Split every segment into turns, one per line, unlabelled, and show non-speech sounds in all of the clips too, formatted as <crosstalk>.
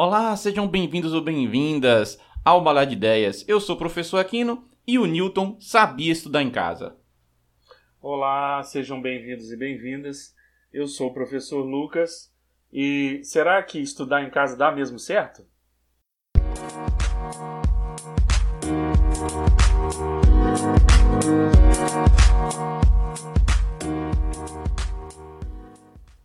Olá, sejam bem-vindos ou bem-vindas ao Balé de Ideias. Eu sou o professor Aquino e o Newton sabia estudar em casa.
Olá, sejam bem-vindos e bem-vindas. Eu sou o professor Lucas e será que estudar em casa dá mesmo certo?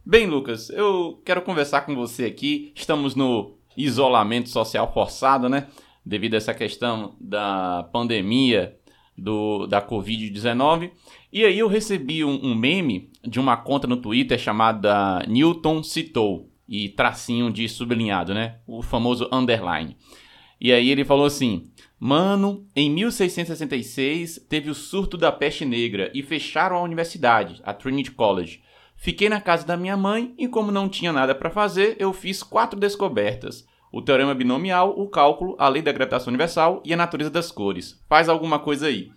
Bem, Lucas, eu quero conversar com você aqui. Estamos no isolamento social forçado, né? Devido a essa questão da pandemia do, da Covid-19. E aí eu recebi um, um, meme de uma conta no Twitter chamada Newton Citou, e tracinho de sublinhado, né? O famoso underline. E aí ele falou assim: Mano, em 1666 teve o surto da peste negra e fecharam a universidade, a Trinity College. Fiquei na casa da minha mãe e, como não tinha nada para fazer, eu fiz quatro descobertas: o teorema binomial, o cálculo, a lei da gravitação universal e a natureza das cores. Faz alguma coisa aí.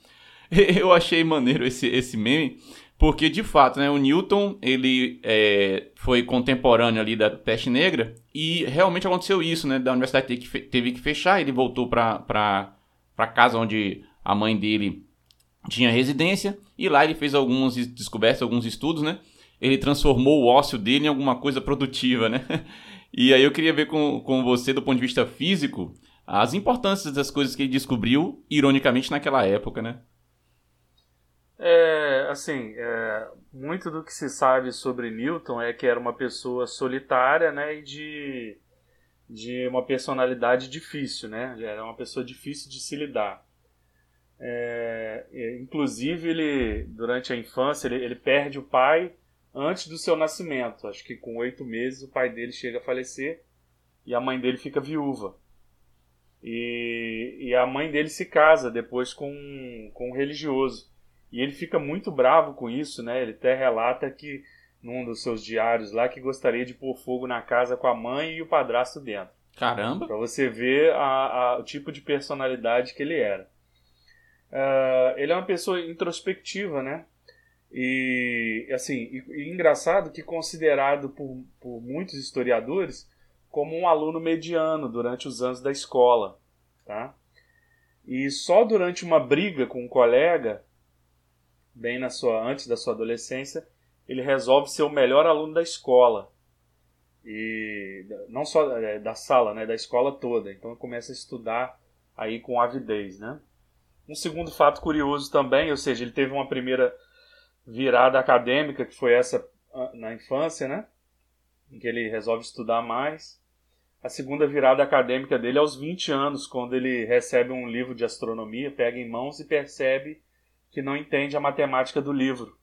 <laughs> Eu achei maneiro esse, esse meme, porque de fato, né, o Newton ele é, foi contemporâneo ali da peste negra e realmente aconteceu isso, né? Da universidade teve que, teve que fechar, ele voltou para casa onde a mãe dele tinha residência e lá ele fez algumas descobertas, alguns estudos, né? Ele transformou o ócio dele em alguma coisa produtiva, né? E aí eu queria ver com, com você, do ponto de vista físico, as importâncias das coisas que ele descobriu, ironicamente, naquela época, né?
É, assim, é, muito do que se sabe sobre Newton é que era uma pessoa solitária, né, e de, de uma personalidade difícil, né, era uma pessoa difícil de se lidar. É, inclusive, ele, durante a infância, ele, ele, perde o pai antes do seu nascimento. Acho que com oito meses o pai dele chega a falecer e a mãe dele fica viúva. E, e a mãe dele se casa depois com, com um religioso. E ele fica muito bravo com isso, né? Ele até relata que num dos seus diários lá que gostaria de pôr fogo na casa com a mãe e o padrasto dentro.
Caramba!
Para você ver a, a, o tipo de personalidade que ele era. Uh, ele é uma pessoa introspectiva, né? E assim, e, e engraçado que considerado por, por muitos historiadores como um aluno mediano durante os anos da escola, tá? E só durante uma briga com um colega bem na sua antes da sua adolescência, ele resolve ser o melhor aluno da escola. E não só é, da sala, né, da escola toda. Então começa a estudar aí com avidez, né? Um segundo fato curioso também, ou seja, ele teve uma primeira virada acadêmica, que foi essa ah, na infância, né? Em que ele resolve estudar mais. A segunda virada acadêmica dele é aos 20 anos, quando ele recebe um livro de astronomia, pega em mãos e percebe que não entende a matemática do livro.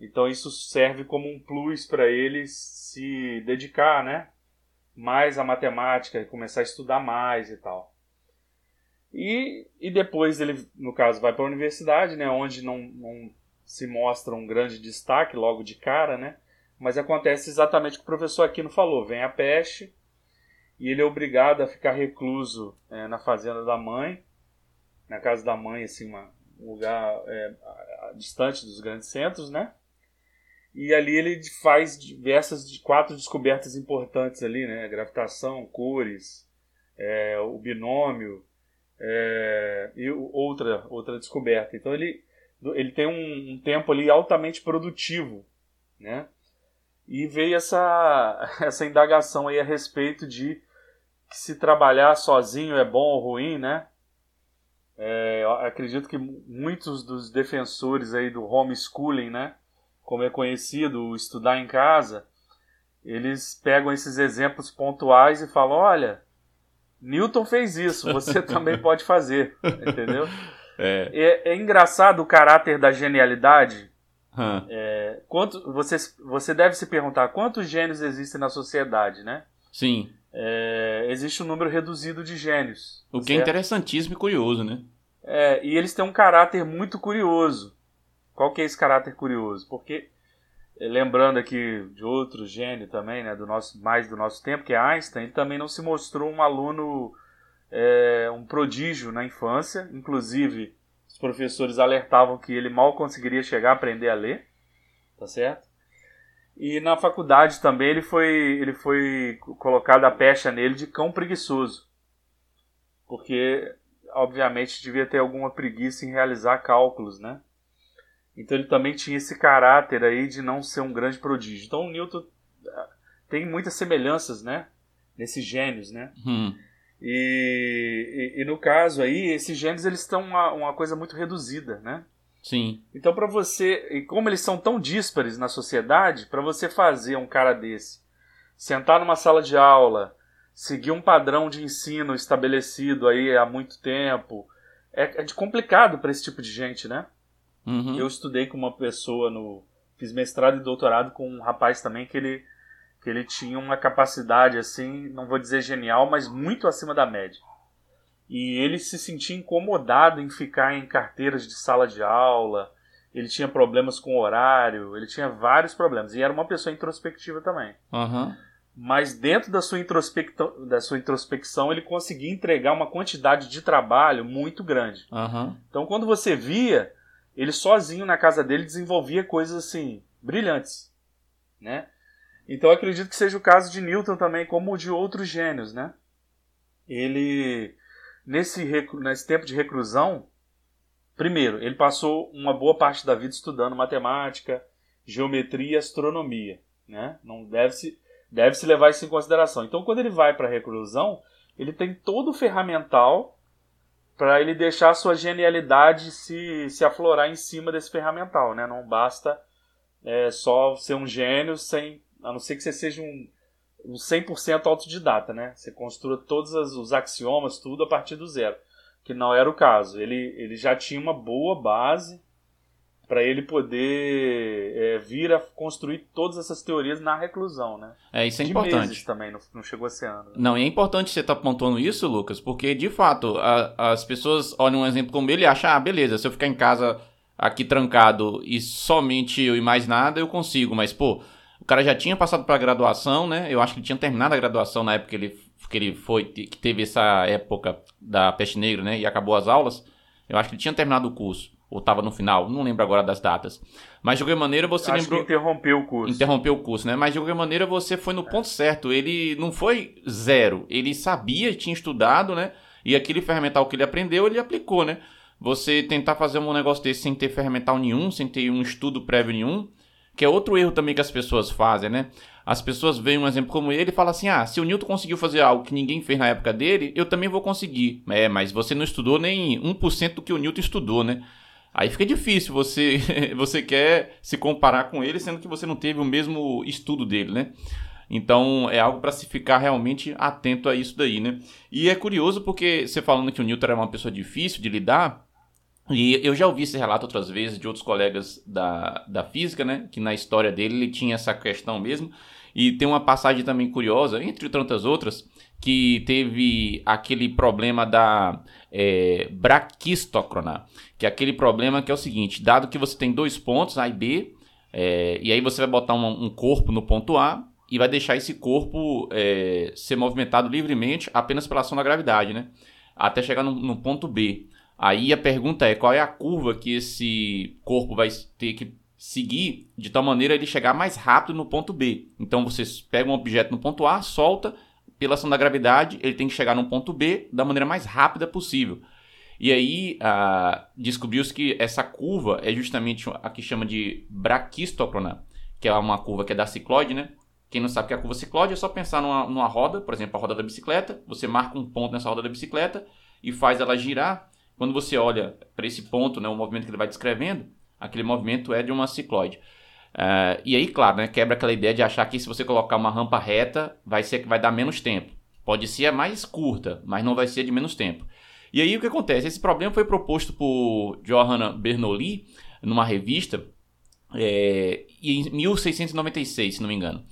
Então isso serve como um plus para ele se dedicar, né? Mais à matemática, começar a estudar mais e tal. E, e depois ele, no caso, vai para a universidade, né? Onde não, não se mostra um grande destaque logo de cara, né? Mas acontece exatamente o que o professor Aquino falou: vem a peste e ele é obrigado a ficar recluso é, na fazenda da mãe, na casa da mãe, assim, uma, um lugar é, distante dos grandes centros, né? E ali ele faz diversas quatro descobertas importantes ali, né? Gravitação, cores, é, o binômio é, e outra outra descoberta. Então ele ele tem um, um, tempo ali altamente produtivo, né? E veio essa <laughs> essa indagação aí a respeito de se trabalhar sozinho é bom ou ruim, né? É, acredito que muitos dos defensores aí do homeschooling, né, como é conhecido, estudar em casa, eles pegam esses exemplos pontuais e falam: olha, Newton fez isso, você <laughs> também pode fazer, entendeu? É. É, é, engraçado o caráter da genialidade. Hum. É, quanto, você, você deve se perguntar quantos gênios existem na sociedade, né?
Sim
é, existe um número reduzido de gênios.
O que é certo? é interessantíssimo e curioso, né?
É, e eles têm um caráter muito curioso. Qual que é esse caráter curioso? Porque, é, lembrando aqui de outro gênio também, né, do nosso, mais do nosso tempo, que é Einstein, ele também não se mostrou um aluno, é, um prodígio na infância. Inclusive, os professores alertavam que ele mal conseguiria chegar a aprender a ler, tá certo? E na faculdade também ele foi, ele foi colocado a pecha nele de cão preguiçoso. Porque, obviamente, devia ter alguma preguiça em realizar cálculos, né? Então ele também tinha esse caráter aí de não ser um grande prodígio. Então o Newton ah, tem muitas semelhanças, né? Nesses gênios, né?
Hum.
E, e, e, no caso aí, esses gênios eles estão uma, uma coisa muito reduzida, né?
Sim.
Então, para você, e como eles são tão díspares na sociedade, para você fazer um cara desse sentar numa sala de aula, seguir um padrão de ensino estabelecido aí há muito tempo, é, é complicado para esse tipo de gente, né?
Uhum.
Eu estudei com uma pessoa no, fiz mestrado e doutorado com um rapaz também que ele que ele tinha uma capacidade assim, não vou dizer genial, mas muito acima da média. E ele se sentia incomodado em ficar em carteiras de sala de aula. Ele tinha problemas com horário, ele tinha vários problemas. E era uma pessoa introspectiva também.
Uhum.
Mas dentro da sua, introspecção, da sua introspecção, ele conseguia entregar uma quantidade de trabalho muito grande.
Uhum.
Então, quando você via, ele sozinho na casa dele desenvolvia coisas assim, brilhantes. Né? Então, acredito que seja o caso de Newton também, como de outros gênios. Né? Ele nesse, nesse tempo de reclusão, primeiro, ele passou uma boa parte da vida estudando matemática, geometria e astronomia. Né? Não deve se, deve se levar isso em consideração. Então, quando ele vai para a reclusão, ele tem todo o ferramental para ele deixar sua genialidade se, se aflorar em cima desse ferramental. Né? Não basta é, só ser um gênio sem. A não ser que você seja um um 100% autodidata, né? Você construa todos os axiomas, tudo a partir do zero. Que não era o caso. Ele, ele já tinha uma boa base para ele poder é, vir a construir todas essas teorias na reclusão, né?
É, isso é
de
importante.
Também, não, não chegou a ser ano. Né?
Não, e é importante você estar tá pontuando isso, Lucas, porque de fato a, as pessoas olham um exemplo como ele e acham, ah, beleza, se eu ficar em casa aqui trancado e somente eu e mais nada, eu consigo, mas pô, cara já tinha passado para a graduação, né? Eu acho que ele tinha terminado a graduação na época que ele, que ele foi, que teve essa época da peste negra, né? E acabou as aulas. Eu acho que ele tinha terminado o curso. Ou estava no final, não lembro agora das datas. Mas de qualquer maneira você
acho
lembrou.
Que interrompeu o curso.
Interrompeu o curso, né? Mas de qualquer maneira você foi no ponto certo. Ele não foi zero. Ele sabia, tinha estudado, né? E aquele ferramental que ele aprendeu, ele aplicou, né? Você tentar fazer um negócio desse sem ter ferramental nenhum, sem ter um estudo prévio nenhum, que é outro erro também que as pessoas fazem, né? As pessoas veem um exemplo como ele e falam assim: ah, se o Newton conseguiu fazer algo que ninguém fez na época dele, eu também vou conseguir. É, mas você não estudou nem 1% do que o Newton estudou, né? Aí fica difícil, você, <laughs> você quer se comparar com ele, sendo que você não teve o mesmo estudo dele, né? Então é algo para se ficar realmente atento a isso daí, né? E é curioso porque você falando que o Newton era uma pessoa difícil de lidar, e eu já ouvi esse relato outras vezes de outros colegas da, da física, né? Que na história dele ele tinha essa questão mesmo. E tem uma passagem também curiosa, entre tantas outras, que teve aquele problema da é, braquistocrona, que é aquele problema que é o seguinte: dado que você tem dois pontos, A e B, é, e aí você vai botar um, um, corpo no ponto A e vai deixar esse corpo é, ser movimentado livremente apenas pela ação da gravidade, né? Até chegar no, no ponto B. Aí a pergunta é qual é a curva que esse corpo vai ter que seguir de tal maneira ele chegar mais rápido no ponto B. Então você pega um objeto no ponto A, solta, pela ação da gravidade, ele tem que chegar no ponto B da maneira mais rápida possível. E aí ah, descobriu-se que essa curva é justamente a que chama de braquistocrona, que é uma curva que é da cicloide, né? Quem não sabe o que é a curva cicloide é só pensar numa, numa roda, por exemplo, a roda da bicicleta. Você marca um ponto nessa roda da bicicleta e faz ela girar quando você olha para esse ponto, né, o movimento que ele vai descrevendo, aquele movimento é de uma cicloide. Uh, e aí, claro, né, quebra aquela ideia de achar que se você colocar uma rampa reta, vai ser que vai dar menos tempo. Pode ser a mais curta, mas não vai ser de menos tempo. E aí o que acontece? Esse problema foi proposto por Johanna Bernoulli numa revista é, em 1696, se não me engano.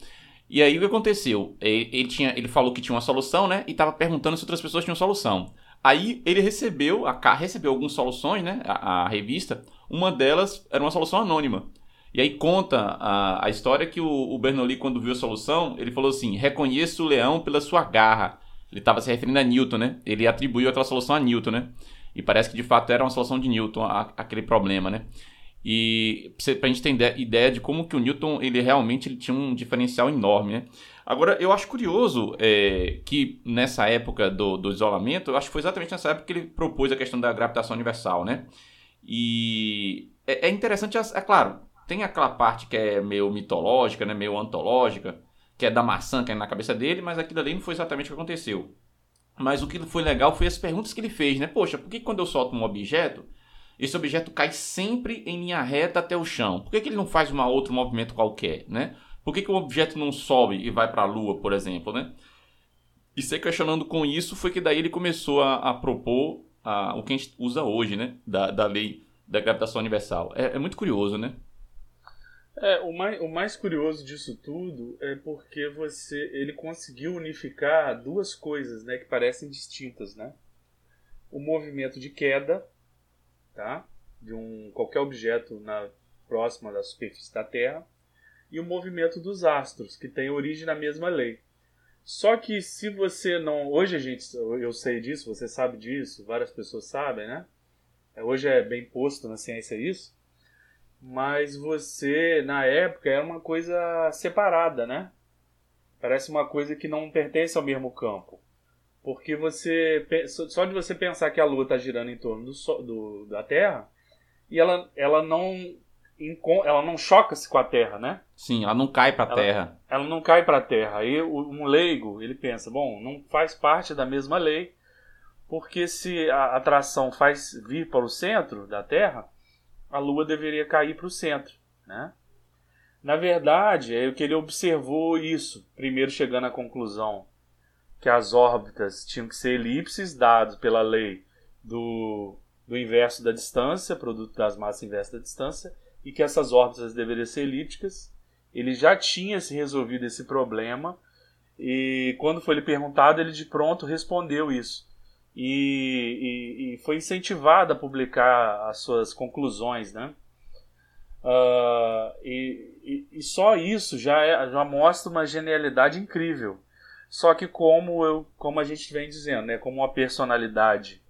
E aí o que aconteceu? Ele, tinha, ele falou que tinha uma solução, né? E estava perguntando se outras pessoas tinham solução. Aí ele recebeu, a recebeu algumas soluções, né? A, a, revista. Uma delas era uma solução anônima. E aí conta a, a história que o, o Bernoulli, quando viu a solução, ele falou assim: reconheço o leão pela sua garra. Ele estava se referindo a Newton, né? Ele atribuiu aquela solução a Newton, né? E parece que de fato era uma solução de Newton, a, aquele problema, né? E para a gente ter ideia de como que o Newton ele realmente ele tinha um diferencial enorme, né? Agora, eu acho curioso é, que nessa época do, do isolamento, eu acho que foi exatamente nessa época que ele propôs a questão da gravitação universal, né? E é, é interessante, é claro, tem aquela parte que é meio mitológica, né, meio antológica, que é da maçã que é na cabeça dele, mas aquilo ali não foi exatamente o que aconteceu. Mas o que foi legal foi as perguntas que ele fez, né? Poxa, por que quando eu solto um objeto, esse objeto cai sempre em linha reta até o chão? Por que, que ele não faz um outro movimento qualquer, né? Por que, que o objeto não sobe e vai para a Lua, por exemplo, né? E se questionando com isso foi que daí ele começou a, a propor a, o que a gente usa hoje, né? Da, da lei da gravitação universal. É, é muito curioso, né?
É, o mais, o mais curioso disso tudo é porque você ele conseguiu unificar duas coisas, né, que parecem distintas, né? O movimento de queda, tá? De um qualquer objeto na próxima da superfície da Terra e o movimento dos astros, que tem origem na mesma lei. Só que se você não, hoje a gente, eu sei disso, você sabe disso, várias pessoas sabem, né? Hoje é bem posto na ciência isso mas você, na época, era uma coisa separada, né? Parece uma coisa que não pertence ao mesmo campo. Porque você. Só de você pensar que a Lua está girando em torno do, do, da Terra, e ela, ela não. Ela não choca-se com a Terra, né?
Sim, ela não cai para a Terra.
Ela não cai para a Terra. Aí um leigo, ele pensa, bom, não faz parte da mesma lei, porque se a atração faz vir para o centro da Terra, a Lua deveria cair para o centro, né? Na verdade, é que ele observou isso, primeiro chegando à conclusão que as órbitas tinham que ser elipses dados pela lei do, do inverso da distância, produto das massas inverso da distância, e que essas órbitas deveriam ser elípticas. Ele já tinha se resolvido esse problema e quando foi lhe perguntado, ele de pronto respondeu isso e, e, e foi incentivado a publicar as suas conclusões, né? Uh, e, e, só isso já, é, já mostra uma genialidade incrível. Só que como eu, como a gente vem dizendo, né, como uma personalidade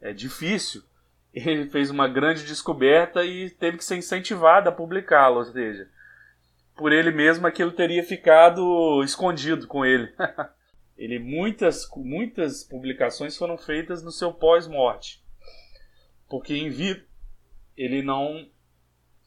é difícil, <laughs> ele fez uma grande descoberta e teve que ser incentivado a publicá-la, ou seja, por ele mesmo aquilo teria ficado escondido com ele. <laughs> Ele muitas muitas publicações foram feitas no seu pós-morte. Porque em vida ele não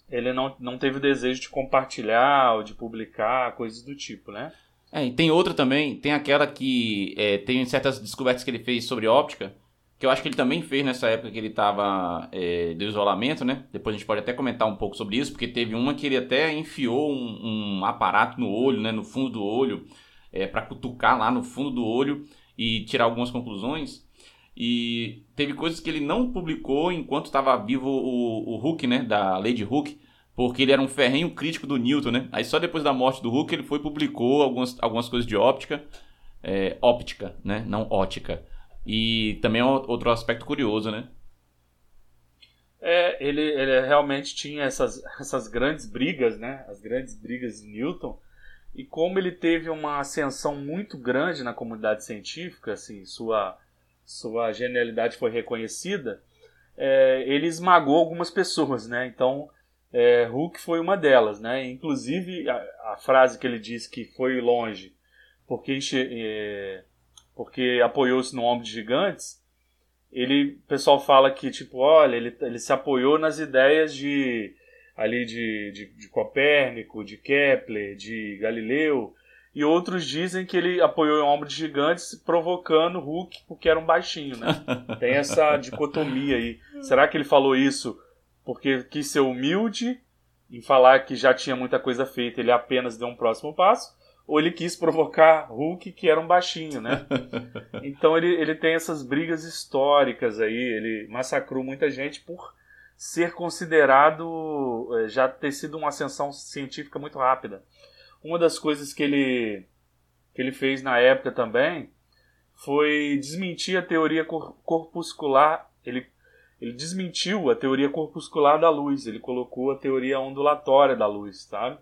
ele não, não teve o desejo de compartilhar ou de publicar coisas do tipo, né?
É, e tem outra também, tem aquela que é, tem certas descobertas que ele fez sobre óptica, que eu acho que ele também fez nessa época que ele estava é, do isolamento, né? Depois a gente pode até comentar um pouco sobre isso, porque teve uma que ele até enfiou um, um aparato no olho, né? No fundo do olho, é, para cutucar lá no fundo do olho e tirar algumas conclusões. E teve coisas que ele não publicou enquanto estava vivo o, o Hulk, né? Da Lady Hulk, porque ele era um ferrenho crítico do Newton, né? Aí só depois da morte do Hulk ele foi publicou algumas, algumas coisas de óptica, é, óptica, né? Não ótica. E também é outro aspecto curioso, né?
É, ele, ele realmente tinha essas, <laughs> essas grandes brigas, né? As grandes brigas de Newton e como ele teve uma ascensão muito grande na comunidade científica, assim, sua, sua genialidade foi reconhecida, é, ele esmagou algumas pessoas, né? Então, é, Hulk foi uma delas, né? Inclusive, a, a, frase que ele disse que foi longe porque, é, porque apoiou-se no ombro de gigantes, ele, o pessoal fala que, tipo, olha, ele, ele se apoiou nas ideias de ali de, de, de Copérnico, de Kepler, de Galileu, e outros dizem que ele apoiou o ombro de gigantes, provocando Hulk porque era um baixinho, né? <laughs> Tem essa dicotomia aí. Será que ele falou isso porque quis ser humilde em falar que já tinha muita coisa feita, ele apenas deu um próximo passo? Ou ele quis provocar Hulk, que era um baixinho, né? <laughs> Então ele, ele tem essas brigas históricas aí, ele massacrou muita gente por ser considerado eh, já ter sido uma ascensão científica muito rápida. Uma das coisas que ele, que ele fez na época também foi desmentir a teoria corpuscular. Ele, ele desmentiu a teoria corpuscular da luz, ele colocou a teoria ondulatória da luz, sabe?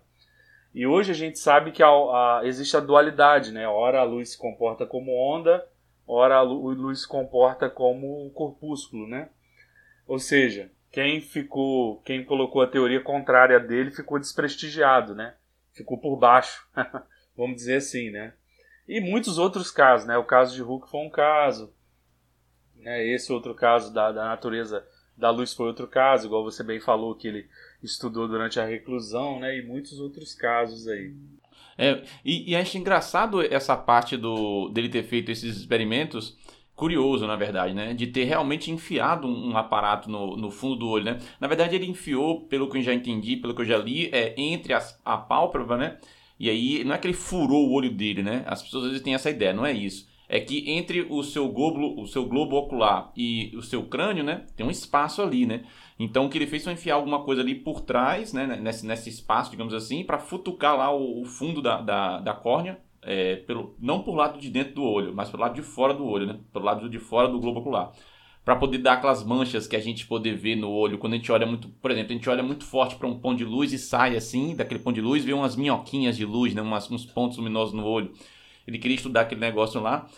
E hoje a gente sabe que a, a, existe a dualidade, né? Ora a luz se comporta como onda, ora a luz se comporta como corpúsculo, né? Ou seja, quem ficou, quem colocou a teoria contrária dele ficou desprestigiado, né? Ficou por baixo, <laughs> vamos dizer assim, né? E muitos outros casos, né? O caso de Hulk foi um caso, né? Esse outro caso da, da natureza da luz foi outro caso, igual você bem falou que ele estudou durante a reclusão, né? E muitos outros casos aí.
É, e, e acho engraçado essa parte do dele ter feito esses experimentos curioso, na verdade, né? De ter realmente enfiado um aparato no, no fundo do olho, né? Na verdade, ele enfiou, pelo que eu já entendi, pelo que eu já li, é entre as, a pálpebra, né? E aí, não é que ele furou o olho dele, né? As pessoas às vezes têm essa ideia, não é isso. É que entre o seu globo, o seu globo ocular e o seu crânio, né? Tem um espaço ali, né? Então, o que ele fez foi enfiar alguma coisa ali por trás, né? Nesse, nesse espaço, digamos assim, para futucar lá o, o fundo da, da, da córnea é, pelo, não por lado de dentro do olho, mas pelo lado de fora do olho, né? Pelo lado de fora do globo ocular. Para poder dar aquelas manchas que a gente poder ver no olho quando a gente olha muito, por exemplo, a gente olha muito forte para um ponto de luz e sai assim, daquele ponto de luz, vê umas minhoquinhas de luz, né? Umas, uns pontos luminosos no olho. Ele queria estudar aquele negócio lá.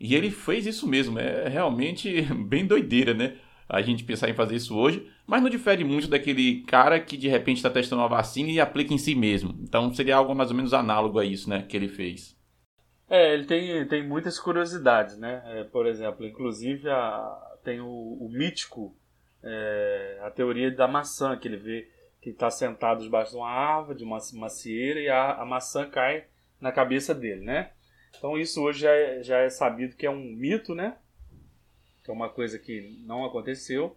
E ele fez isso mesmo, é realmente <laughs> bem doideira, né? A gente pensar em fazer isso hoje, mas não difere muito daquele cara que de repente está testando uma vacina e aplica em si mesmo. Então seria algo mais ou menos análogo a isso, né? Que ele fez.
É, ele tem, tem muitas curiosidades, né? É, por exemplo, inclusive a, tem o, o mítico, é, a teoria da maçã, que ele vê que está sentado debaixo de uma árvore, de uma macieira, e a, a maçã cai na cabeça dele, né? Então isso hoje já é, já é sabido que é um mito, né? Que é uma coisa que não aconteceu,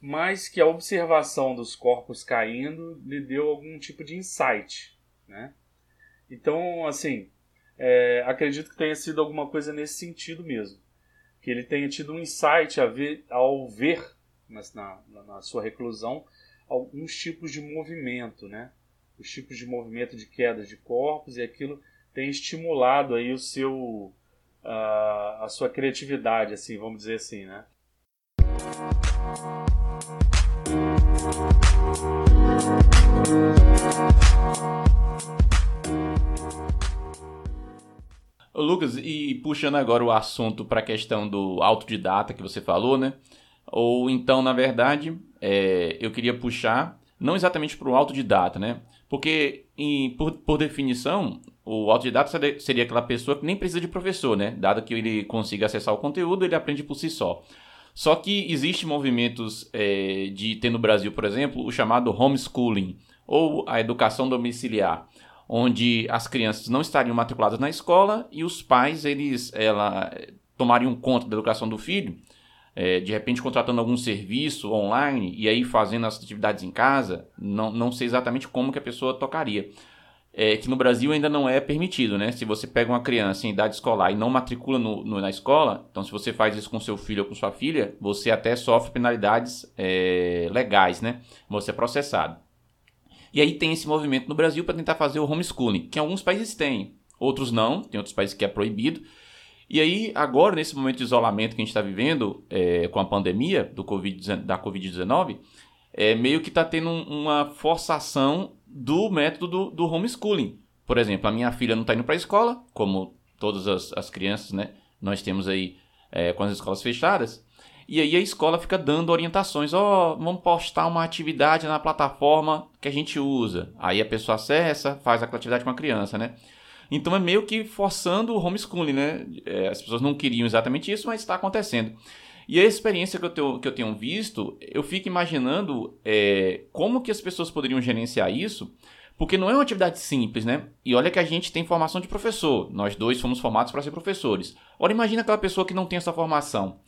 mas que a observação dos corpos caindo lhe deu algum tipo de insight, né? Então, assim, é, acredito que tenha sido alguma coisa nesse sentido mesmo. Que ele tenha tido um insight ver, ao ver na, na, na, sua reclusão alguns tipos de movimento, né? Os tipos de movimento de queda de corpos e aquilo tem estimulado aí o seu uh, a sua criatividade, assim, vamos dizer assim, né?
Lucas, e puxando agora o assunto para a questão do autodidata que você falou, né? Ou então, na verdade, é, eu queria puxar, não exatamente para o autodidata, né? Porque, em, por, por definição, o autodidata seria aquela pessoa que nem precisa de professor, né? Dado que ele consiga acessar o conteúdo, ele aprende por si só. Só que existem movimentos é, de ter no Brasil, por exemplo, o chamado homeschooling, ou a educação domiciliar onde as crianças não estariam matriculadas na escola e os pais eles ela tomariam conta da educação do filho, é, de repente contratando algum serviço online e aí fazendo as atividades em casa, não, não sei exatamente como que a pessoa tocaria. É, que no Brasil ainda não é permitido, né? Se você pega uma criança em idade escolar e não matricula no, no, na escola, então se você faz isso com seu filho ou com sua filha, você até sofre penalidades é, legais, né? Você é processado. E aí tem esse movimento no Brasil para tentar fazer o homeschooling, que alguns países têm, outros não, tem outros países que é proibido. E aí, agora, nesse momento de isolamento que a gente está vivendo é, com a pandemia do COVID, da Covid-19, é, meio que está tendo uma forçação do método do, do homeschooling. Por exemplo, a minha filha não está indo para a escola, como todas as, as, crianças, né? Nós temos aí é, com as escolas fechadas. E aí a escola fica dando orientações, ó, oh, vamos postar uma atividade na plataforma que a gente usa. Aí a pessoa acessa, faz aquela atividade com a criança, né? Então é meio que forçando o homeschooling, né? É, as pessoas não queriam exatamente isso, mas está acontecendo. E a experiência que eu tenho, que eu tenho visto, eu fico imaginando é, como que as pessoas poderiam gerenciar isso, porque não é uma atividade simples, né? E olha que a gente tem formação de professor, nós dois fomos formados para ser professores. Ora, imagina aquela pessoa que não tem essa formação.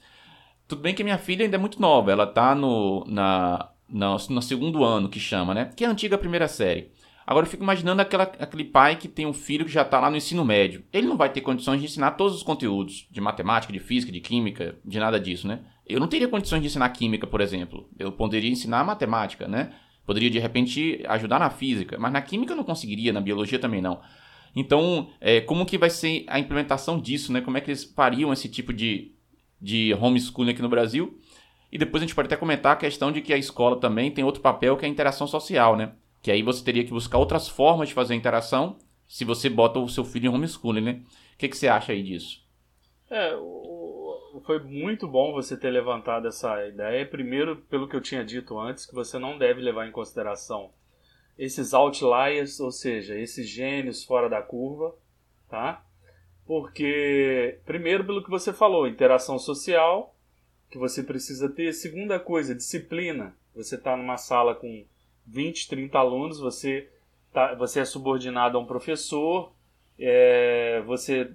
Tudo bem que minha filha ainda é muito nova, ela tá no, na, na, no segundo ano que chama, né? Que é a antiga primeira série. Agora eu fico imaginando aquela, aquele pai que tem um filho que já está lá no ensino médio. Ele não vai ter condições de ensinar todos os conteúdos de matemática, de física, de química, de nada disso, né? Eu não teria condições de ensinar química, por exemplo. Eu poderia ensinar matemática, né? Poderia de repente ajudar na física, mas na química eu não conseguiria, na biologia também não. Então, é, como que vai ser a implementação disso, né? Como é que eles fariam esse tipo de, de homeschooling aqui no Brasil. E depois a gente pode até comentar a questão de que a escola também tem outro papel que é a interação social, né? Que aí você teria que buscar outras formas de fazer a interação se você bota o seu filho em homeschooling, né? O que, que você acha aí disso?
É, foi muito bom você ter levantado essa ideia. Primeiro, pelo que eu tinha dito antes, que você não deve levar em consideração esses outliers, ou seja, esses gênios fora da curva, tá? Porque, primeiro, pelo que você falou, interação social, que você precisa ter. Segunda coisa, disciplina. Você está numa sala com 20, 30 alunos, você, tá, você é subordinado a um professor, é, você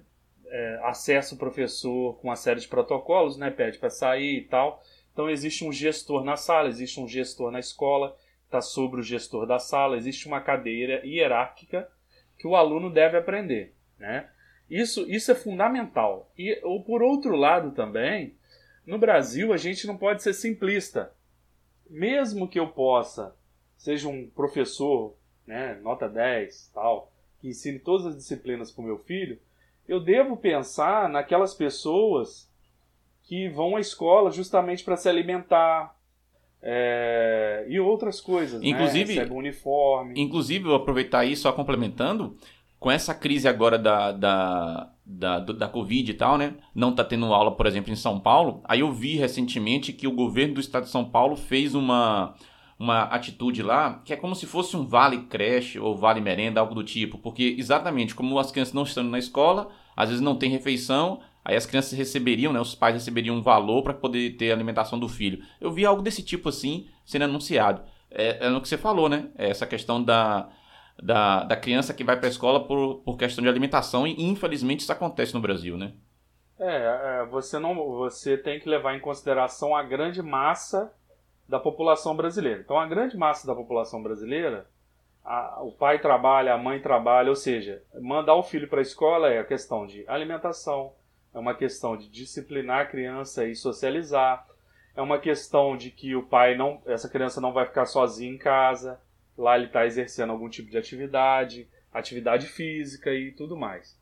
é, acessa o professor com uma série de protocolos, né? Pede para sair e tal. Então existe um gestor na sala, existe um gestor na escola, está sobre o gestor da sala, existe uma cadeira hierárquica que o aluno deve aprender, né? Isso, isso é fundamental. E ou por outro lado também, no Brasil a gente não pode ser simplista. Mesmo que eu possa, seja um professor, né, nota 10, tal, que ensine todas as disciplinas para o meu filho, eu devo pensar naquelas pessoas que vão à escola justamente para se alimentar é, e outras coisas,
né? inclusive,
né? uniforme.
Inclusive, vou aproveitar isso só complementando, com essa crise agora da, da, da, da Covid e tal, né? Não tá tendo aula, por exemplo, em São Paulo. Aí eu vi recentemente que o governo do estado de São Paulo fez uma, uma atitude lá que é como se fosse um vale creche ou vale merenda, algo do tipo. Porque exatamente como as crianças não estão na escola, às vezes não tem refeição, aí as crianças receberiam, né, os pais receberiam um valor para poder ter a alimentação do filho. Eu vi algo desse tipo assim sendo anunciado. É, é no que você falou, né? É essa questão da, da, da criança que vai para a escola por, por questão de alimentação e infelizmente isso acontece no Brasil, né?
É, é, você não, você tem que levar em consideração a grande massa da população brasileira. Então, a grande massa da população brasileira a, o pai trabalha, a mãe trabalha, ou seja, mandar o filho para a escola é a questão de alimentação, é uma questão de disciplinar a criança e socializar, é uma questão de que o pai não, essa criança não vai ficar sozinha em casa, lá ele está exercendo algum tipo de atividade, atividade física e tudo mais.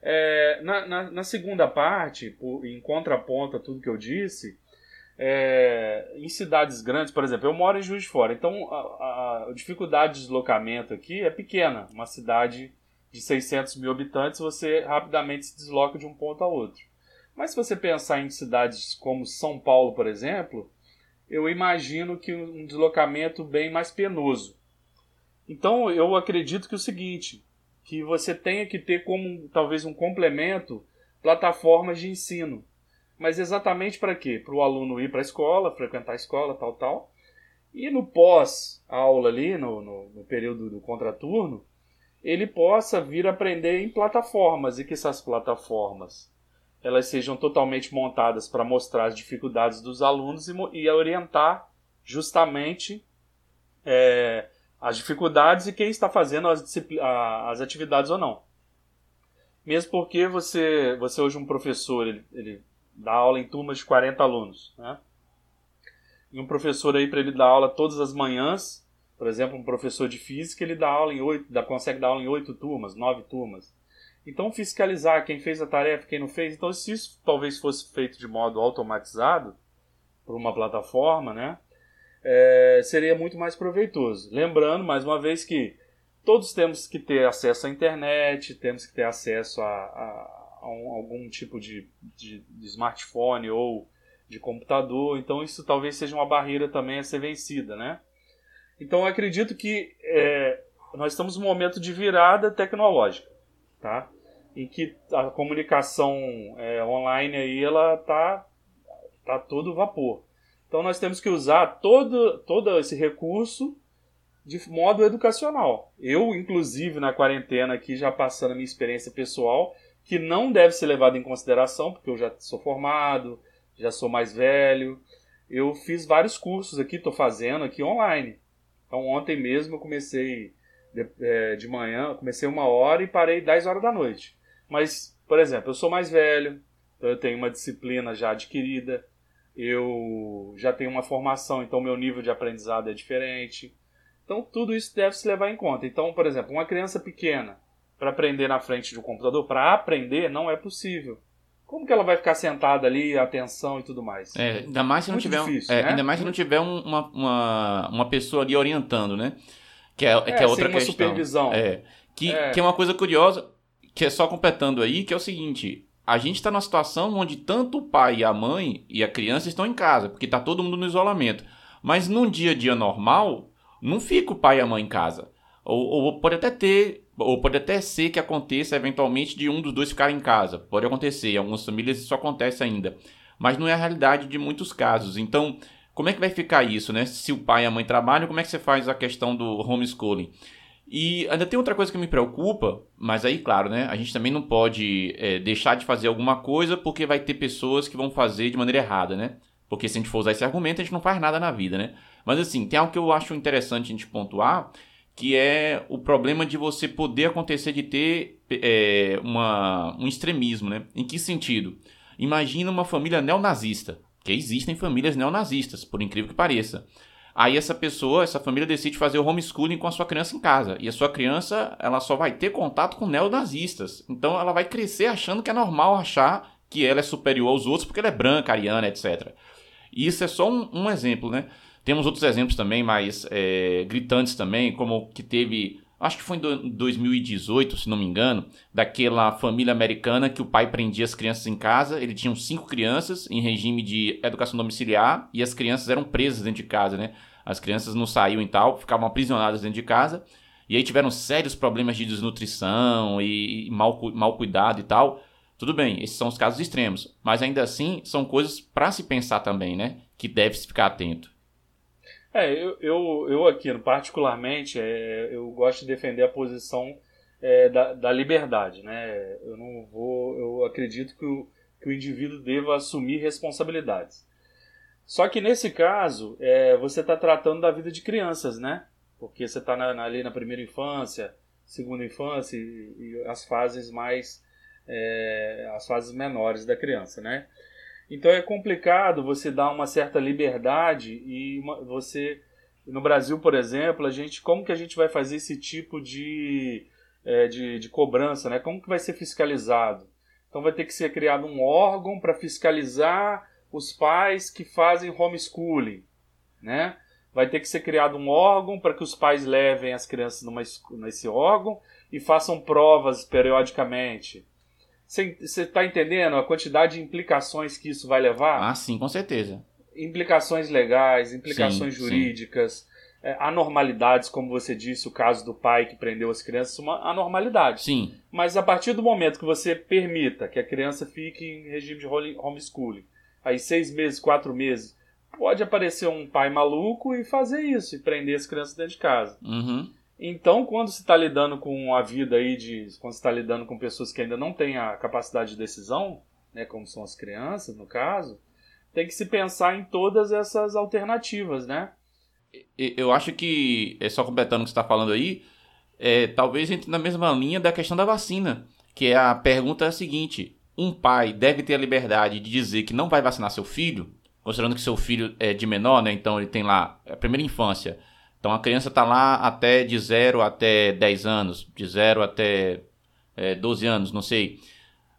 É, na, na, na, segunda parte, por, em contraponto a tudo que eu disse, é, em cidades grandes, por exemplo, eu moro em Juiz de Fora, então a, a, dificuldade de deslocamento aqui é pequena. Uma cidade de 600 mil habitantes, você rapidamente se desloca de um ponto a outro. Mas se você pensar em cidades como São Paulo, por exemplo, eu imagino que um deslocamento bem mais penoso. Então eu acredito que é o seguinte, que você tenha que ter como talvez um complemento plataformas de ensino mas exatamente para quê? Para o aluno ir para a escola, frequentar a escola, tal, tal. E no pós-aula ali, no, no, no, período do contraturno, ele possa vir aprender em plataformas e que essas plataformas elas sejam totalmente montadas para mostrar as dificuldades dos alunos e, e orientar justamente é, as dificuldades e quem está fazendo as, as atividades ou não. Mesmo porque você, você hoje um professor, ele, ele dá aula em turmas de 40 alunos. Né? E um professor aí para ele dar aula todas as manhãs, por exemplo, um professor de física, ele dá aula em oito, dá, consegue dar aula em oito turmas, nove turmas. Então fiscalizar quem fez a tarefa, quem não fez. Então se isso talvez fosse feito de modo automatizado por uma plataforma, né, é, seria muito mais proveitoso. Lembrando mais uma vez que todos temos que ter acesso à internet, temos que ter acesso a, a algum tipo de, de, de smartphone ou de computador, então isso talvez seja uma barreira também a ser vencida, né? Então eu acredito que é, nós estamos num momento de virada tecnológica, tá? Em que a comunicação é, online aí ela tá tá todo vapor. Então nós temos que usar todo todo esse recurso de modo educacional. Eu, inclusive, na quarentena aqui, já passando a minha experiência pessoal, que não deve ser levado em consideração, porque eu já sou formado, já sou mais velho. Eu fiz vários cursos aqui, estou fazendo aqui online. Então ontem mesmo eu comecei de, é, de manhã, comecei uma hora e parei 10 horas da noite. Mas, por exemplo, eu sou mais velho, então eu tenho uma disciplina já adquirida, eu já tenho uma formação, então meu nível de aprendizado é diferente. Então tudo isso deve se levar em conta. Então, por exemplo, uma criança pequena, para aprender na frente de um computador, para aprender, não é possível. Como que ela vai ficar sentada ali, atenção e tudo mais?
É, ainda mais se não tiver, difícil, é, né? ainda mais se não tiver um, uma, uma, uma pessoa ali orientando, né? Que é, que é, é outra questão.
supervisão.
É, que, é. que é uma coisa curiosa, que é só completando aí, que é o seguinte, a gente está numa situação onde tanto o pai e a mãe e a criança estão em casa, porque está todo mundo no isolamento. Mas num dia a dia normal, não fica o pai e a mãe em casa. Ou, ou pode até ter, ou pode até ser que aconteça eventualmente de um dos dois ficar em casa. Pode acontecer, em algumas famílias isso acontece ainda. Mas não é a realidade de muitos casos. Então, como é que vai ficar isso, né? Se o pai e a mãe trabalham, como é que você faz a questão do homeschooling? E ainda tem outra coisa que me preocupa, mas aí, claro, né? A gente também não pode é, deixar de fazer alguma coisa porque vai ter pessoas que vão fazer de maneira errada, né? Porque se a gente for usar esse argumento, a gente não faz nada na vida, né? Mas assim, tem algo que eu acho interessante a gente pontuar, que é o problema de você poder acontecer de ter é, uma, um extremismo, né? Em que sentido? Imagina uma família neonazista, que existem famílias neonazistas, por incrível que pareça. Aí essa pessoa, essa família decide fazer o homeschooling com a sua criança em casa. E a sua criança, ela só vai ter contato com neonazistas. Então ela vai crescer achando que é normal achar que ela é superior aos outros porque ela é branca, ariana, etc. Isso é só um, um exemplo, né? Temos outros exemplos também mais é, gritantes também, como que teve acho que foi em 2018, se não me engano, daquela família americana que o pai prendia as crianças em casa. Ele tinha cinco crianças em regime de educação domiciliar e as crianças eram presas dentro de casa, né? As crianças não saíam e tal, ficavam aprisionadas dentro de casa. E aí tiveram sérios problemas de desnutrição e, mal, mal cuidado e tal. Tudo bem, esses são os casos extremos. Mas ainda assim, são coisas para se pensar também, né? Que deve-se ficar atento.
É, eu, eu, eu aqui, particularmente, é, eu gosto de defender a posição é, da, da liberdade, né? Eu não vou, eu acredito que o, que o indivíduo deva assumir responsabilidades. Só que nesse caso, é, você está tratando da vida de crianças, né? Porque você está ali na primeira infância, segunda infância e, e as fases mais, é, as fases menores da criança, né? Então é complicado você dar uma certa liberdade e uma, você no Brasil, por exemplo, a gente como que a gente vai fazer esse tipo de, é, de, de, cobrança, né? Como que vai ser fiscalizado? Então vai ter que ser criado um órgão para fiscalizar os pais que fazem homeschooling, né? Vai ter que ser criado um órgão para que os pais levem as crianças numa, nesse órgão e façam provas periodicamente. Você está entendendo a quantidade de implicações que isso vai levar?
Ah, sim, com certeza.
Implicações legais, implicações sim, jurídicas, sim. É, anormalidades, como você disse, o caso do pai que prendeu as crianças, uma anormalidade.
Sim.
Mas a partir do momento que você permita que a criança fique em regime de homeschooling, aí seis meses, quatro meses, pode aparecer um pai maluco e fazer isso, e prender as crianças dentro de casa.
Uhum.
Então, quando você está lidando com a vida aí de. Quando você está lidando com pessoas que ainda não têm a capacidade de decisão, né, como são as crianças, no caso, tem que se pensar em todas essas alternativas, né?
Eu acho que, é só completando o que você está falando aí, é, talvez entre na mesma linha da questão da vacina, que é a pergunta é a seguinte: um pai deve ter a liberdade de dizer que não vai vacinar seu filho, considerando que seu filho é de menor, né? Então ele tem lá a primeira infância então a criança está lá até de 0 até 10 anos, de 0 até é, 12 anos, não sei.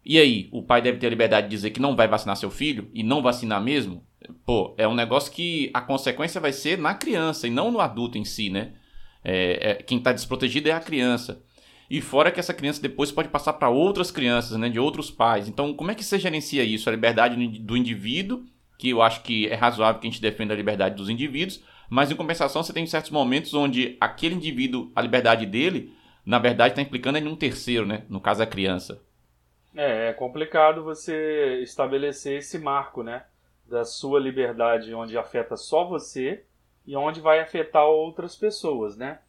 E aí, o pai deve ter a liberdade de dizer que não vai vacinar seu filho e não vacinar mesmo? Pô, é um negócio que a consequência vai ser na criança e não no adulto em si, né? É, é, quem está desprotegido é a criança. E fora que essa criança depois pode passar para outras crianças, né, de outros pais. Então, como é que você gerencia isso? A liberdade do indivíduo, que eu acho que é razoável que a gente defenda a liberdade dos indivíduos, mas em compensação você tem certos momentos onde aquele indivíduo, a liberdade dele, na verdade está implicando em um terceiro, né? No caso a criança.
É, é complicado você estabelecer esse marco, né? Da sua liberdade onde afeta só você e onde vai afetar outras pessoas, né?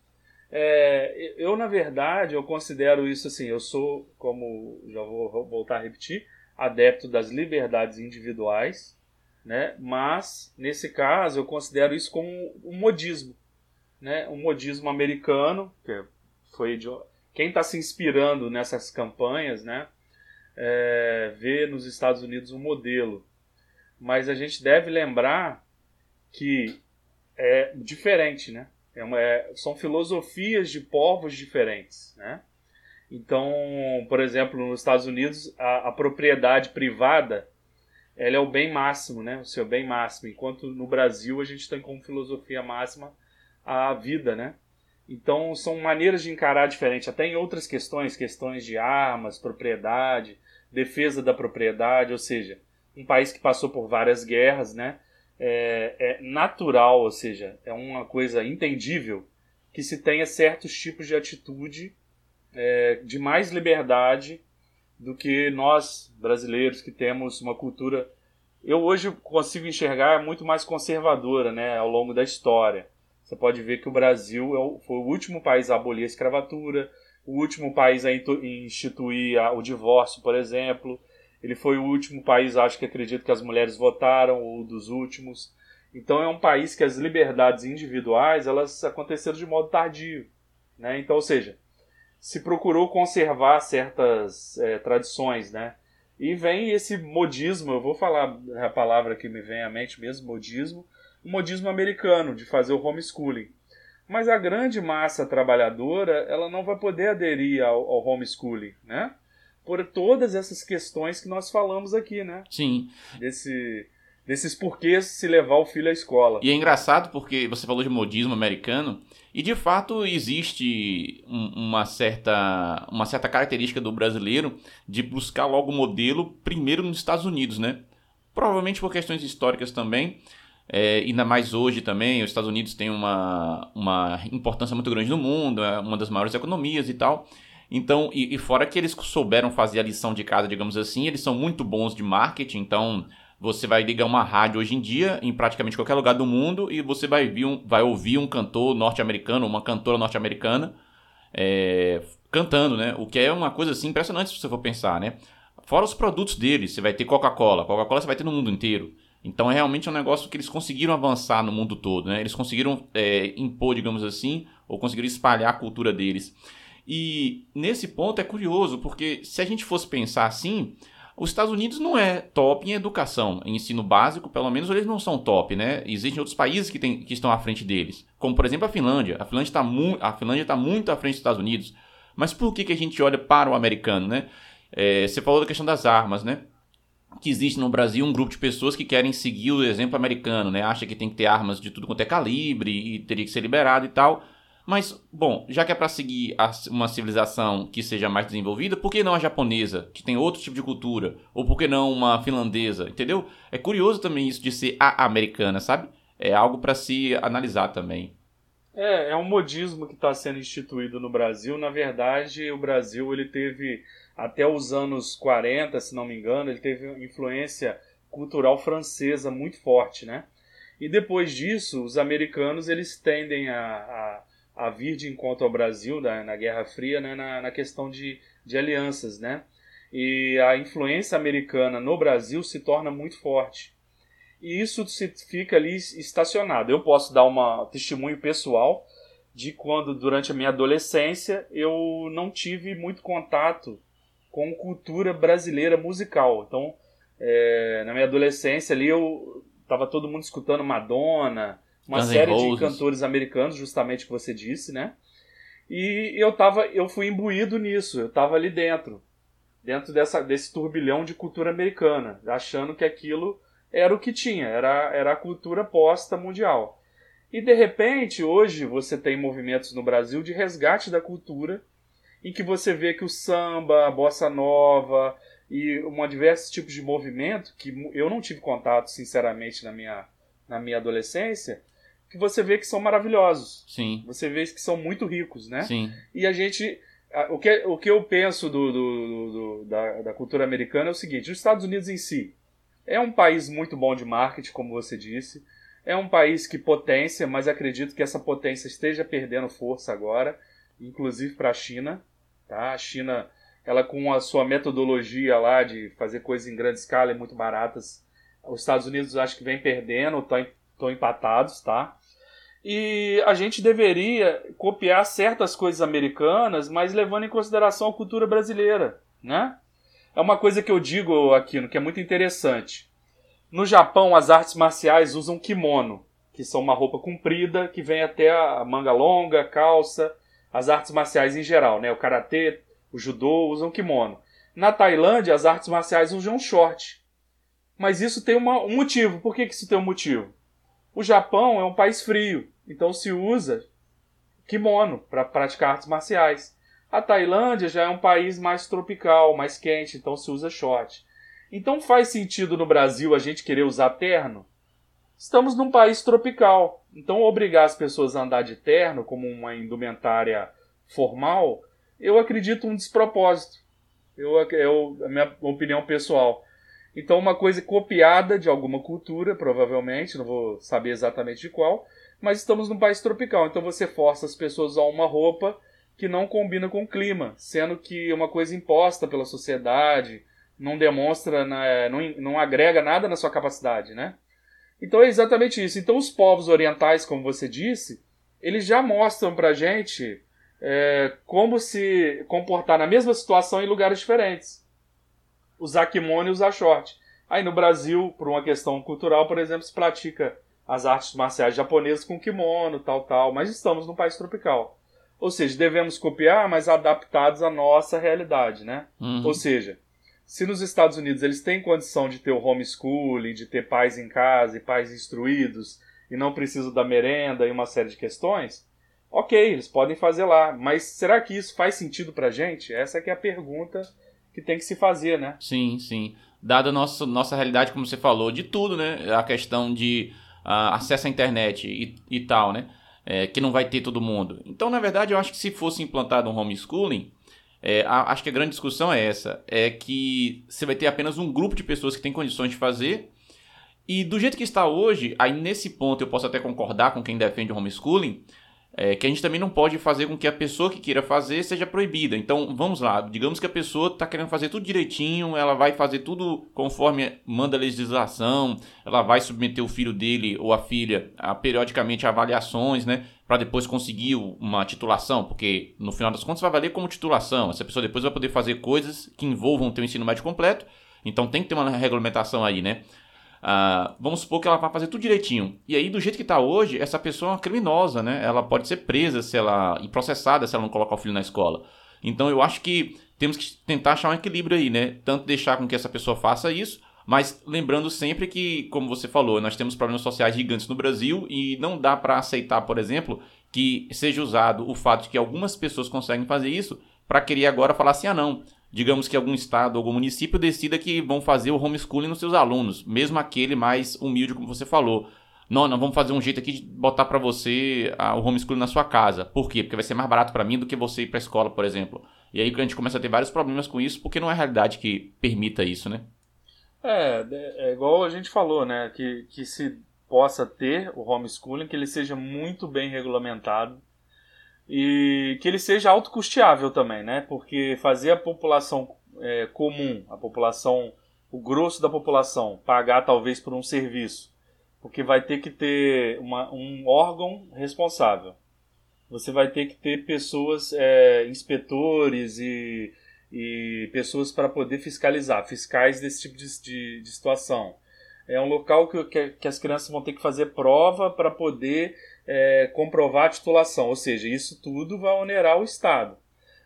É, eu, na verdade, eu considero isso assim, eu sou, como já vou voltar a repetir, adepto das liberdades individuais, né? Mas nesse caso eu considero isso como um modismo, né? Um modismo americano que foi de... quem está se inspirando nessas campanhas, né? É, vê nos Estados Unidos um modelo, mas a gente deve lembrar que é diferente, né? É uma, é, são filosofias de povos diferentes, né? Então, por exemplo, nos Estados Unidos, a, a propriedade privada ela é o bem máximo, né? O seu bem máximo. Enquanto no Brasil a gente tem como filosofia máxima a vida, né? Então são maneiras de encarar diferente, até em outras questões, questões de armas, propriedade, defesa da propriedade, ou seja, um país que passou por várias guerras, né? É, é natural, ou seja, é uma coisa entendível que se tenha certos tipos de atitude é, de mais liberdade do que nós brasileiros que temos uma cultura eu hoje consigo enxergar muito mais conservadora né, ao longo da história. Você pode ver que o Brasil é foi o último país a abolir a escravatura, o último país a instituir o divórcio, por exemplo. Ele foi o último país, acho que acredito que as mulheres votaram, ou dos últimos. Então é um país que as liberdades individuais elas aconteceram de modo tardio. Né? Então, ou seja, se procurou conservar certas é, tradições, né? E vem esse modismo, eu vou falar a palavra que me vem à mente mesmo, modismo, o modismo americano, de fazer o homeschooling. Mas a grande massa trabalhadora, ela não vai poder aderir ao, ao homeschooling, né? Por todas essas questões que nós falamos aqui, né?
Sim.
Desse, desses porquês se levar o filho à escola.
E é engraçado porque você falou de modismo americano, e de fato existe uma, certa, uma certa característica do brasileiro de buscar logo o modelo primeiro nos Estados Unidos, né? Provavelmente por questões históricas também, é, ainda mais hoje também, os Estados Unidos têm uma, uma importância muito grande no mundo, é uma das maiores economias e tal. Então, e, e fora que eles souberam fazer a lição de casa, digamos assim, eles são muito bons de marketing, então você vai ligar uma rádio hoje em dia, em praticamente qualquer lugar do mundo, e você vai, um, vai ouvir um cantor norte-americano, uma cantora norte-americana, é, cantando, né? O que é uma coisa assim impressionante se você for pensar, né? Fora os produtos deles, você vai ter Coca-Cola. Coca-Cola você vai ter no mundo inteiro. Então é realmente um negócio que eles conseguiram avançar no mundo todo, né? Eles conseguiram é, impor, digamos assim, ou conseguiram espalhar a cultura deles. E nesse ponto é curioso, porque se a gente fosse pensar assim, os Estados Unidos não é top em educação, em ensino básico, pelo menos eles não são top, né? Existem outros países que, tem, que estão à frente deles, como por exemplo a Finlândia. A Finlândia está mu tá muito à frente dos Estados Unidos. Mas por que, que a gente olha para o americano, né? É, você falou da questão das armas, né? Que existe no Brasil um grupo de pessoas que querem seguir o exemplo americano, né? Acha que tem que ter armas de tudo quanto é calibre e teria que ser liberado e tal. Mas, bom, já que é para seguir uma civilização que seja mais desenvolvida, por que não a japonesa, que tem outro tipo de cultura? Ou por que não uma finlandesa, entendeu? É curioso também isso de ser a americana, sabe? É algo para se analisar também.
É, é um modismo que está sendo instituído no Brasil. Na verdade, o Brasil ele teve, até os anos 40, se não me engano, ele teve influência cultural francesa muito forte, né? E depois disso, os americanos eles tendem a, a a vir de encontro ao Brasil né, na Guerra Fria né, na, na questão de, de alianças, né? E a influência americana no Brasil se torna muito forte. E isso se fica ali estacionado. Eu posso dar um testemunho pessoal de quando, durante a minha adolescência, eu não tive muito contato com cultura brasileira musical. Então, é, na minha adolescência ali, eu tava todo mundo escutando Madonna, uma Guns série de cantores americanos, justamente que você disse, né? E eu tava, eu fui imbuído nisso, eu tava ali dentro, dentro dessa, desse turbilhão de cultura americana, achando que aquilo era o que tinha, era, era a cultura posta mundial. E de repente, hoje você tem movimentos no Brasil de resgate da cultura, em que você vê que o samba, a bossa nova e uma diversos tipos de movimento que eu não tive contato, sinceramente, na minha, na minha adolescência, que você vê que são maravilhosos.
Sim.
Você vê que são muito ricos, né?
Sim.
E a gente. O que, o que eu penso do, do, do da, da cultura americana é o seguinte: os Estados Unidos em si é um país muito bom de marketing, como você disse. É um país que potência, mas acredito que essa potência esteja perdendo força agora, inclusive para a China. Tá? A China, ela com a sua metodologia lá de fazer coisas em grande escala e muito baratas, os Estados Unidos acho que vem perdendo, estão empatados, tá? E a gente deveria copiar certas coisas americanas, mas levando em consideração a cultura brasileira, né? É uma coisa que eu digo aqui, que é muito interessante. No Japão, as artes marciais usam kimono, que são uma roupa comprida que vem até a manga longa, calça, as artes marciais em geral, né? O karatê, o judô usam kimono. Na Tailândia, as artes marciais usam short. Mas isso tem uma, um motivo. Por que, que isso tem um motivo? O Japão é um país frio, então se usa kimono para praticar artes marciais. A Tailândia já é um país mais tropical, mais quente, então se usa short. Então faz sentido no Brasil a gente querer usar terno? Estamos num país tropical, então obrigar as pessoas a andar de terno como uma indumentária formal, eu acredito um despropósito. Eu, eu, a minha opinião pessoal. Então, uma coisa copiada de alguma cultura, provavelmente, não vou saber exatamente de qual, mas estamos num país tropical, então você força as pessoas a uma roupa que não combina com o clima, sendo que é uma coisa imposta pela sociedade, não demonstra, né, não, não agrega nada na sua capacidade, né? Então é exatamente isso. Então os povos orientais, como você disse, eles já mostram pra gente é, como se comportar na mesma situação em lugares diferentes. Usar kimono e usar short. Aí no Brasil, por uma questão cultural, por exemplo, se pratica as artes marciais japonesas com kimono, tal, tal, mas estamos num país tropical. Ou seja, devemos copiar, mas adaptados à nossa realidade, né? Uhum. Ou seja, se nos Estados Unidos eles têm condição de ter o homeschooling, de ter pais em casa e pais instruídos, e não precisam da merenda e uma série de questões, ok, eles podem fazer lá. Mas será que isso faz sentido pra gente? Essa é que é a pergunta que tem que se fazer, né?
Sim, sim. Dada a nossa, nossa realidade, como você falou, de tudo, né? A questão de uh, acesso à internet e, e tal, né? É, que não vai ter todo mundo. Então, na verdade, eu acho que se fosse implantado um homeschooling, é, a, acho que a grande discussão é essa: é que você vai ter apenas um grupo de pessoas que tem condições de fazer. E do jeito que está hoje, aí nesse ponto eu posso até concordar com quem defende o homeschooling, é, que a gente também não pode fazer com que a pessoa que queira fazer seja proibida. Então, vamos lá, digamos que a pessoa está querendo fazer tudo direitinho, ela vai fazer tudo conforme manda a legislação, ela vai submeter o filho dele ou a filha a periodicamente avaliações, né? para depois conseguir uma titulação, porque no final das contas vai valer como titulação. Essa pessoa depois vai poder fazer coisas que envolvam o ensino médio completo. Então tem que ter uma regulamentação aí, né? Ah, vamos supor que ela vai fazer tudo direitinho. E aí, do jeito que está hoje, essa pessoa é uma criminosa, né? Ela pode ser presa se ela e processada se ela não colocar o filho na escola. Então eu acho que temos que tentar achar um equilíbrio aí, né? Tanto deixar com que essa pessoa faça isso, mas lembrando sempre que, como você falou, nós temos problemas sociais gigantes no Brasil e não dá para aceitar, por exemplo, que seja usado o fato de que algumas pessoas conseguem fazer isso para querer agora falar assim: ah, não. Digamos que algum estado, algum município decida que vão fazer o homeschooling nos seus alunos, mesmo aquele mais humilde, como você falou. Não, não vamos fazer um jeito aqui de botar para você ah, o homeschooling na sua casa. Por quê? Porque vai ser mais barato para mim do que você ir para escola, por exemplo. E aí a gente começa a ter vários problemas com isso, porque não é a realidade que permita isso, né?
É, é igual a gente falou, né? Que, que se possa ter o homeschooling, que ele seja muito bem regulamentado e que ele seja autocusteável também, né? Porque fazer a população é, comum, a população, o grosso da população, pagar talvez por um serviço, porque vai ter que ter uma, um órgão responsável. Você vai ter que ter pessoas, é, inspetores e e pessoas para poder fiscalizar, fiscais desse tipo de, de, de situação. É um local que, que, que, as crianças vão ter que fazer prova para poder é, comprovar a titulação, ou seja, isso tudo vai onerar o Estado.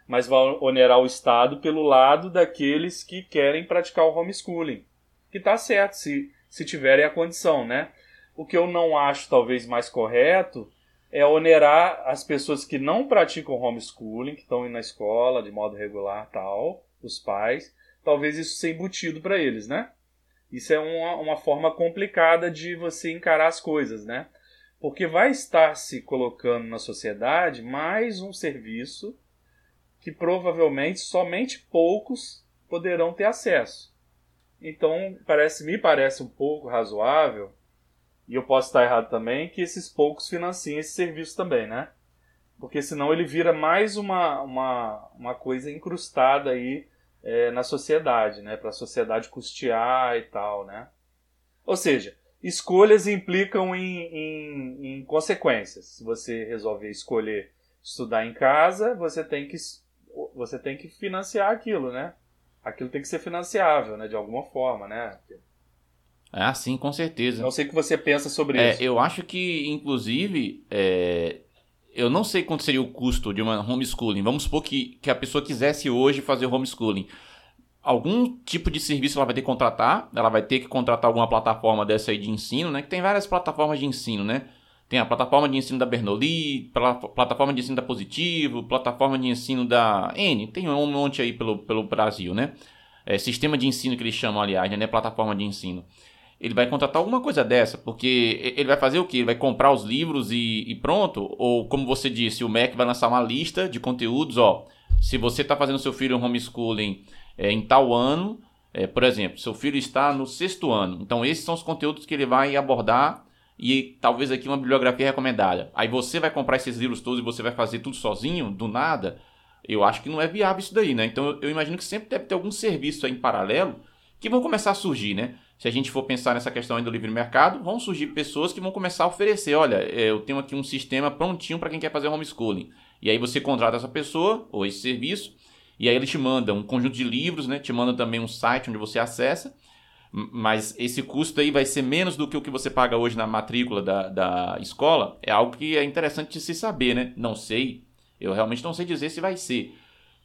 Mas vai onerar o Estado pelo lado daqueles que querem praticar o homeschooling. Que está certo, se, se tiverem a condição, né? O que eu não acho talvez mais correto é onerar as pessoas que não praticam homeschooling, que estão indo na escola de modo regular tal, os pais, talvez isso seja embutido para eles, né? Isso é uma, uma forma complicada de você encarar as coisas, né? Porque vai estar se colocando na sociedade mais um serviço que provavelmente somente poucos poderão ter acesso. Então, parece, me parece um pouco razoável e eu posso estar errado também, que esses poucos financiem esse serviço também, né? Porque senão ele vira mais uma, uma, uma coisa incrustada aí é, na sociedade, né? Para a sociedade custear e tal, né? Ou seja, escolhas implicam em, em, em consequências. Se você resolver escolher estudar em casa, você tem que, você tem que financiar aquilo, né? Aquilo tem que ser financiável, né? De alguma forma, né?
Ah, sim, com certeza.
Não sei o que você pensa sobre
é,
isso.
Eu acho que, inclusive, é, eu não sei quanto seria o custo de uma homeschooling. Vamos supor que, que a pessoa quisesse hoje fazer homeschooling. Algum tipo de serviço ela vai ter que contratar, ela vai ter que contratar alguma plataforma dessa aí de ensino, né? Que tem várias plataformas de ensino, né? Tem a plataforma de ensino da Bernoulli, plataforma de ensino da Positivo, plataforma de ensino da N, tem um monte aí pelo, pelo Brasil, né? É, sistema de ensino que eles chamam, aliás, né? Plataforma de ensino. Ele vai contratar alguma coisa dessa, porque ele vai fazer o quê? Ele vai comprar os livros e, e pronto? Ou, como você disse, o MEC vai lançar uma lista de conteúdos, ó. Se você está fazendo seu filho homeschooling é, em tal ano, é, por exemplo, seu filho está no sexto ano. Então, esses são os conteúdos que ele vai abordar e talvez aqui uma bibliografia recomendada. Aí você vai comprar esses livros todos e você vai fazer tudo sozinho, do nada. Eu acho que não é viável isso daí, né? Então eu imagino que sempre deve ter algum serviço aí em paralelo que vão começar a surgir, né? Se a gente for pensar nessa questão aí do livre mercado, vão surgir pessoas que vão começar a oferecer, olha, é, eu tenho aqui um sistema prontinho para quem quer fazer homeschooling. E aí você contrata essa pessoa ou esse serviço, e aí ele te manda um conjunto de livros, né? Te manda também um site onde você acessa mas esse custo aí vai ser menos do que o que você paga hoje na matrícula da, da escola, é algo que é interessante se saber, né? Não sei, eu realmente não sei dizer se vai ser.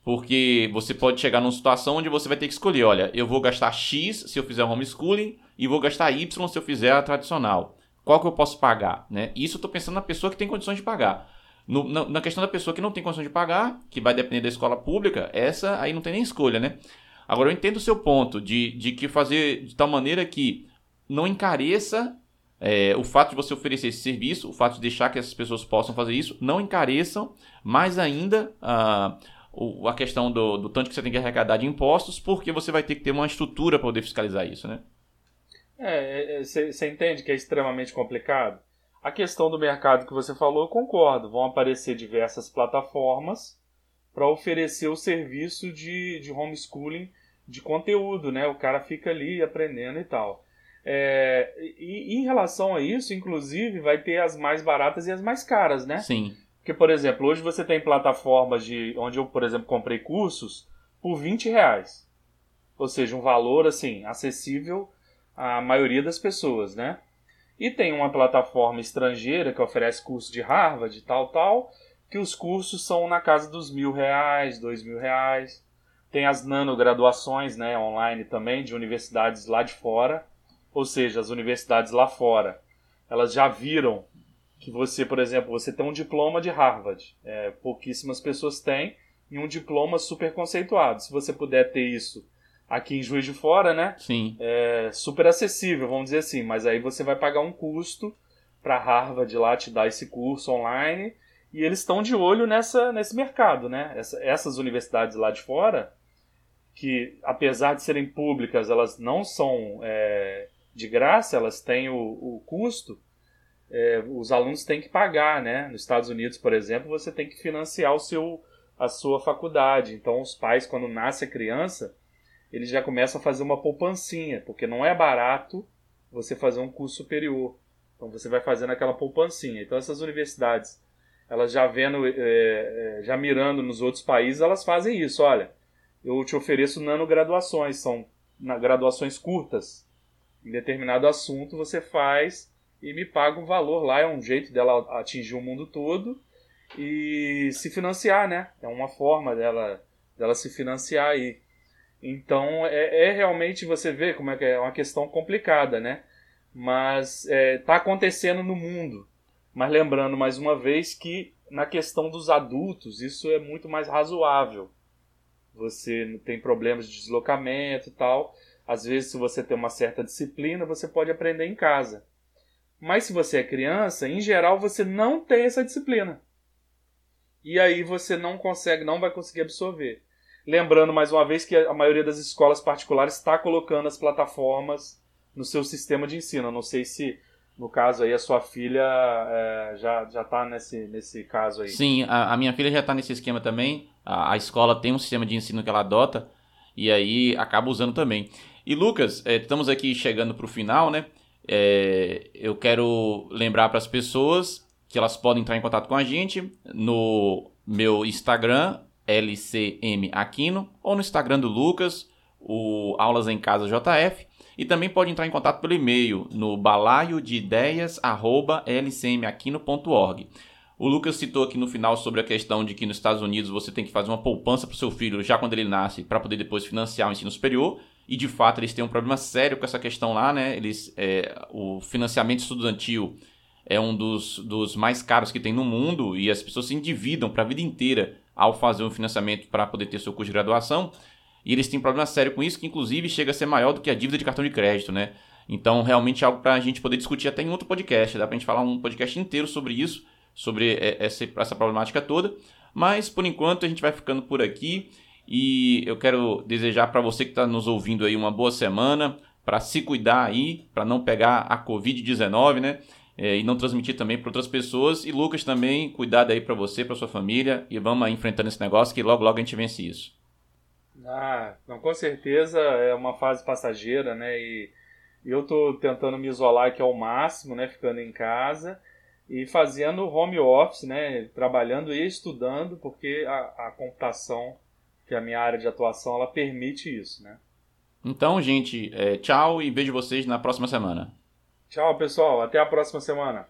Porque você pode chegar numa situação onde você vai ter que escolher, olha, eu vou gastar X se eu fizer homeschooling e vou gastar Y se eu fizer a tradicional. Qual que eu posso pagar? Né? Isso eu estou pensando na pessoa que tem condições de pagar. No, na, na, questão da pessoa que não tem condições de pagar, que vai depender da escola pública, essa aí não tem nem escolha, né? Agora eu entendo o seu ponto de, de que fazer de tal maneira que não encareça é, o fato de você oferecer esse serviço, o fato de deixar que essas pessoas possam fazer isso, não encareçam mais ainda a, a questão do, do tanto que você tem que arrecadar de impostos, porque você vai ter que ter uma estrutura para poder fiscalizar isso, né?
É, você é, entende que é extremamente complicado? A questão do mercado que você falou, eu concordo. Vão aparecer diversas plataformas para oferecer o serviço de, de homeschooling de conteúdo, né? O cara fica ali aprendendo e tal. É, e, e, em relação a isso, inclusive, vai ter as mais baratas e as mais caras, né?
Sim.
Porque, por exemplo, hoje você tem plataformas de onde eu, por exemplo, comprei cursos por 20 reais. Ou seja, um valor assim acessível à maioria das pessoas, né? E tem uma plataforma estrangeira que oferece curso de Harvard e tal, tal, que os cursos são na casa dos mil reais, dois mil reais. Tem as nanograduações né, online também de universidades lá de fora, ou seja, as universidades lá fora. Elas já viram que você, por exemplo, você tem um diploma de Harvard. É, pouquíssimas pessoas têm e um diploma super conceituado. Se você puder ter isso aqui em Juiz de Fora, né?
Sim.
É super acessível, vamos dizer assim. Mas aí você vai pagar um custo para Harvard lá te dar esse curso online e eles estão de olho nessa, nesse mercado, né? Essa, essas universidades lá de fora, que apesar de serem públicas, elas não são é, de graça, elas têm o, o custo, é, os alunos têm que pagar, né? Nos Estados Unidos, por exemplo, você tem que financiar o seu, a sua faculdade. Então, os pais, quando nasce a criança, eles já começam a fazer uma poupancinha, porque não é barato você fazer um curso superior. Então, você vai fazendo aquela poupancinha. Então, essas universidades, elas já vendo, é, já mirando nos outros países, elas fazem isso. Olha, eu te ofereço nanograduações, são graduações curtas. Em determinado assunto você faz e me paga um valor lá, é um jeito dela atingir o mundo todo e se financiar, né? É uma forma dela, dela se financiar aí. Então é, é realmente você vê como é que é uma questão complicada, né? Mas está é, tá acontecendo no mundo. Mas lembrando mais uma vez que na questão dos adultos isso é muito mais razoável você tem problemas de deslocamento e tal. Às vezes, se você tem uma certa disciplina, você pode aprender em casa. Mas se você é criança, em geral você não tem essa disciplina. E aí você não consegue, não vai conseguir absorver. Lembrando mais uma vez que a maioria das escolas particulares está colocando as plataformas no seu sistema de ensino. Não sei se no caso aí, a sua filha é, já, já tá nesse, nesse caso aí.
Sim, a, a minha filha já está nesse esquema também. A, a, escola tem um sistema de ensino que ela adota e aí acaba usando também. E Lucas, é, estamos aqui chegando para o final, né? É, eu quero lembrar para as pessoas que elas podem entrar em contato com a gente no meu Instagram, LCM Aquino, ou no Instagram do Lucas, o Aulas em Casa JF. E também pode entrar em contato pelo e-mail no balaio de ideias@lcmaquino.org. O Lucas citou aqui no final sobre a questão de que nos Estados Unidos você tem que fazer uma poupança para o seu filho já quando ele nasce, para poder depois financiar o ensino superior. E de fato eles têm um problema sério com essa questão lá, né? Eles, é, o financiamento estudantil é um dos, dos mais caros que tem no mundo e as pessoas se endividam para a vida inteira ao fazer um financiamento para poder ter seu curso de graduação. E eles têm problema sério com isso, que inclusive chega a ser maior do que a dívida de cartão de crédito, né? Então, realmente é algo para a gente poder discutir até em outro podcast. Dá para a gente falar um podcast inteiro sobre isso, sobre essa, essa problemática toda. Mas, por enquanto, a gente vai ficando por aqui. E eu quero desejar para você que está nos ouvindo aí uma boa semana, para se cuidar aí, para não pegar a Covid-19, né? É, e não transmitir também para outras pessoas. E Lucas também, cuidado aí para você, para sua família. E vamos enfrentando esse negócio que logo, logo a gente vence isso.
Ah, não, com certeza é uma fase passageira, né? E eu tô tentando me isolar aqui ao máximo, né? Ficando em casa e fazendo home office, né? Trabalhando e estudando, porque a, a computação, que é a minha área de atuação, ela permite isso, né?
Então, gente, é, tchau e vejo vocês na próxima semana.
Tchau, pessoal. Até a próxima semana.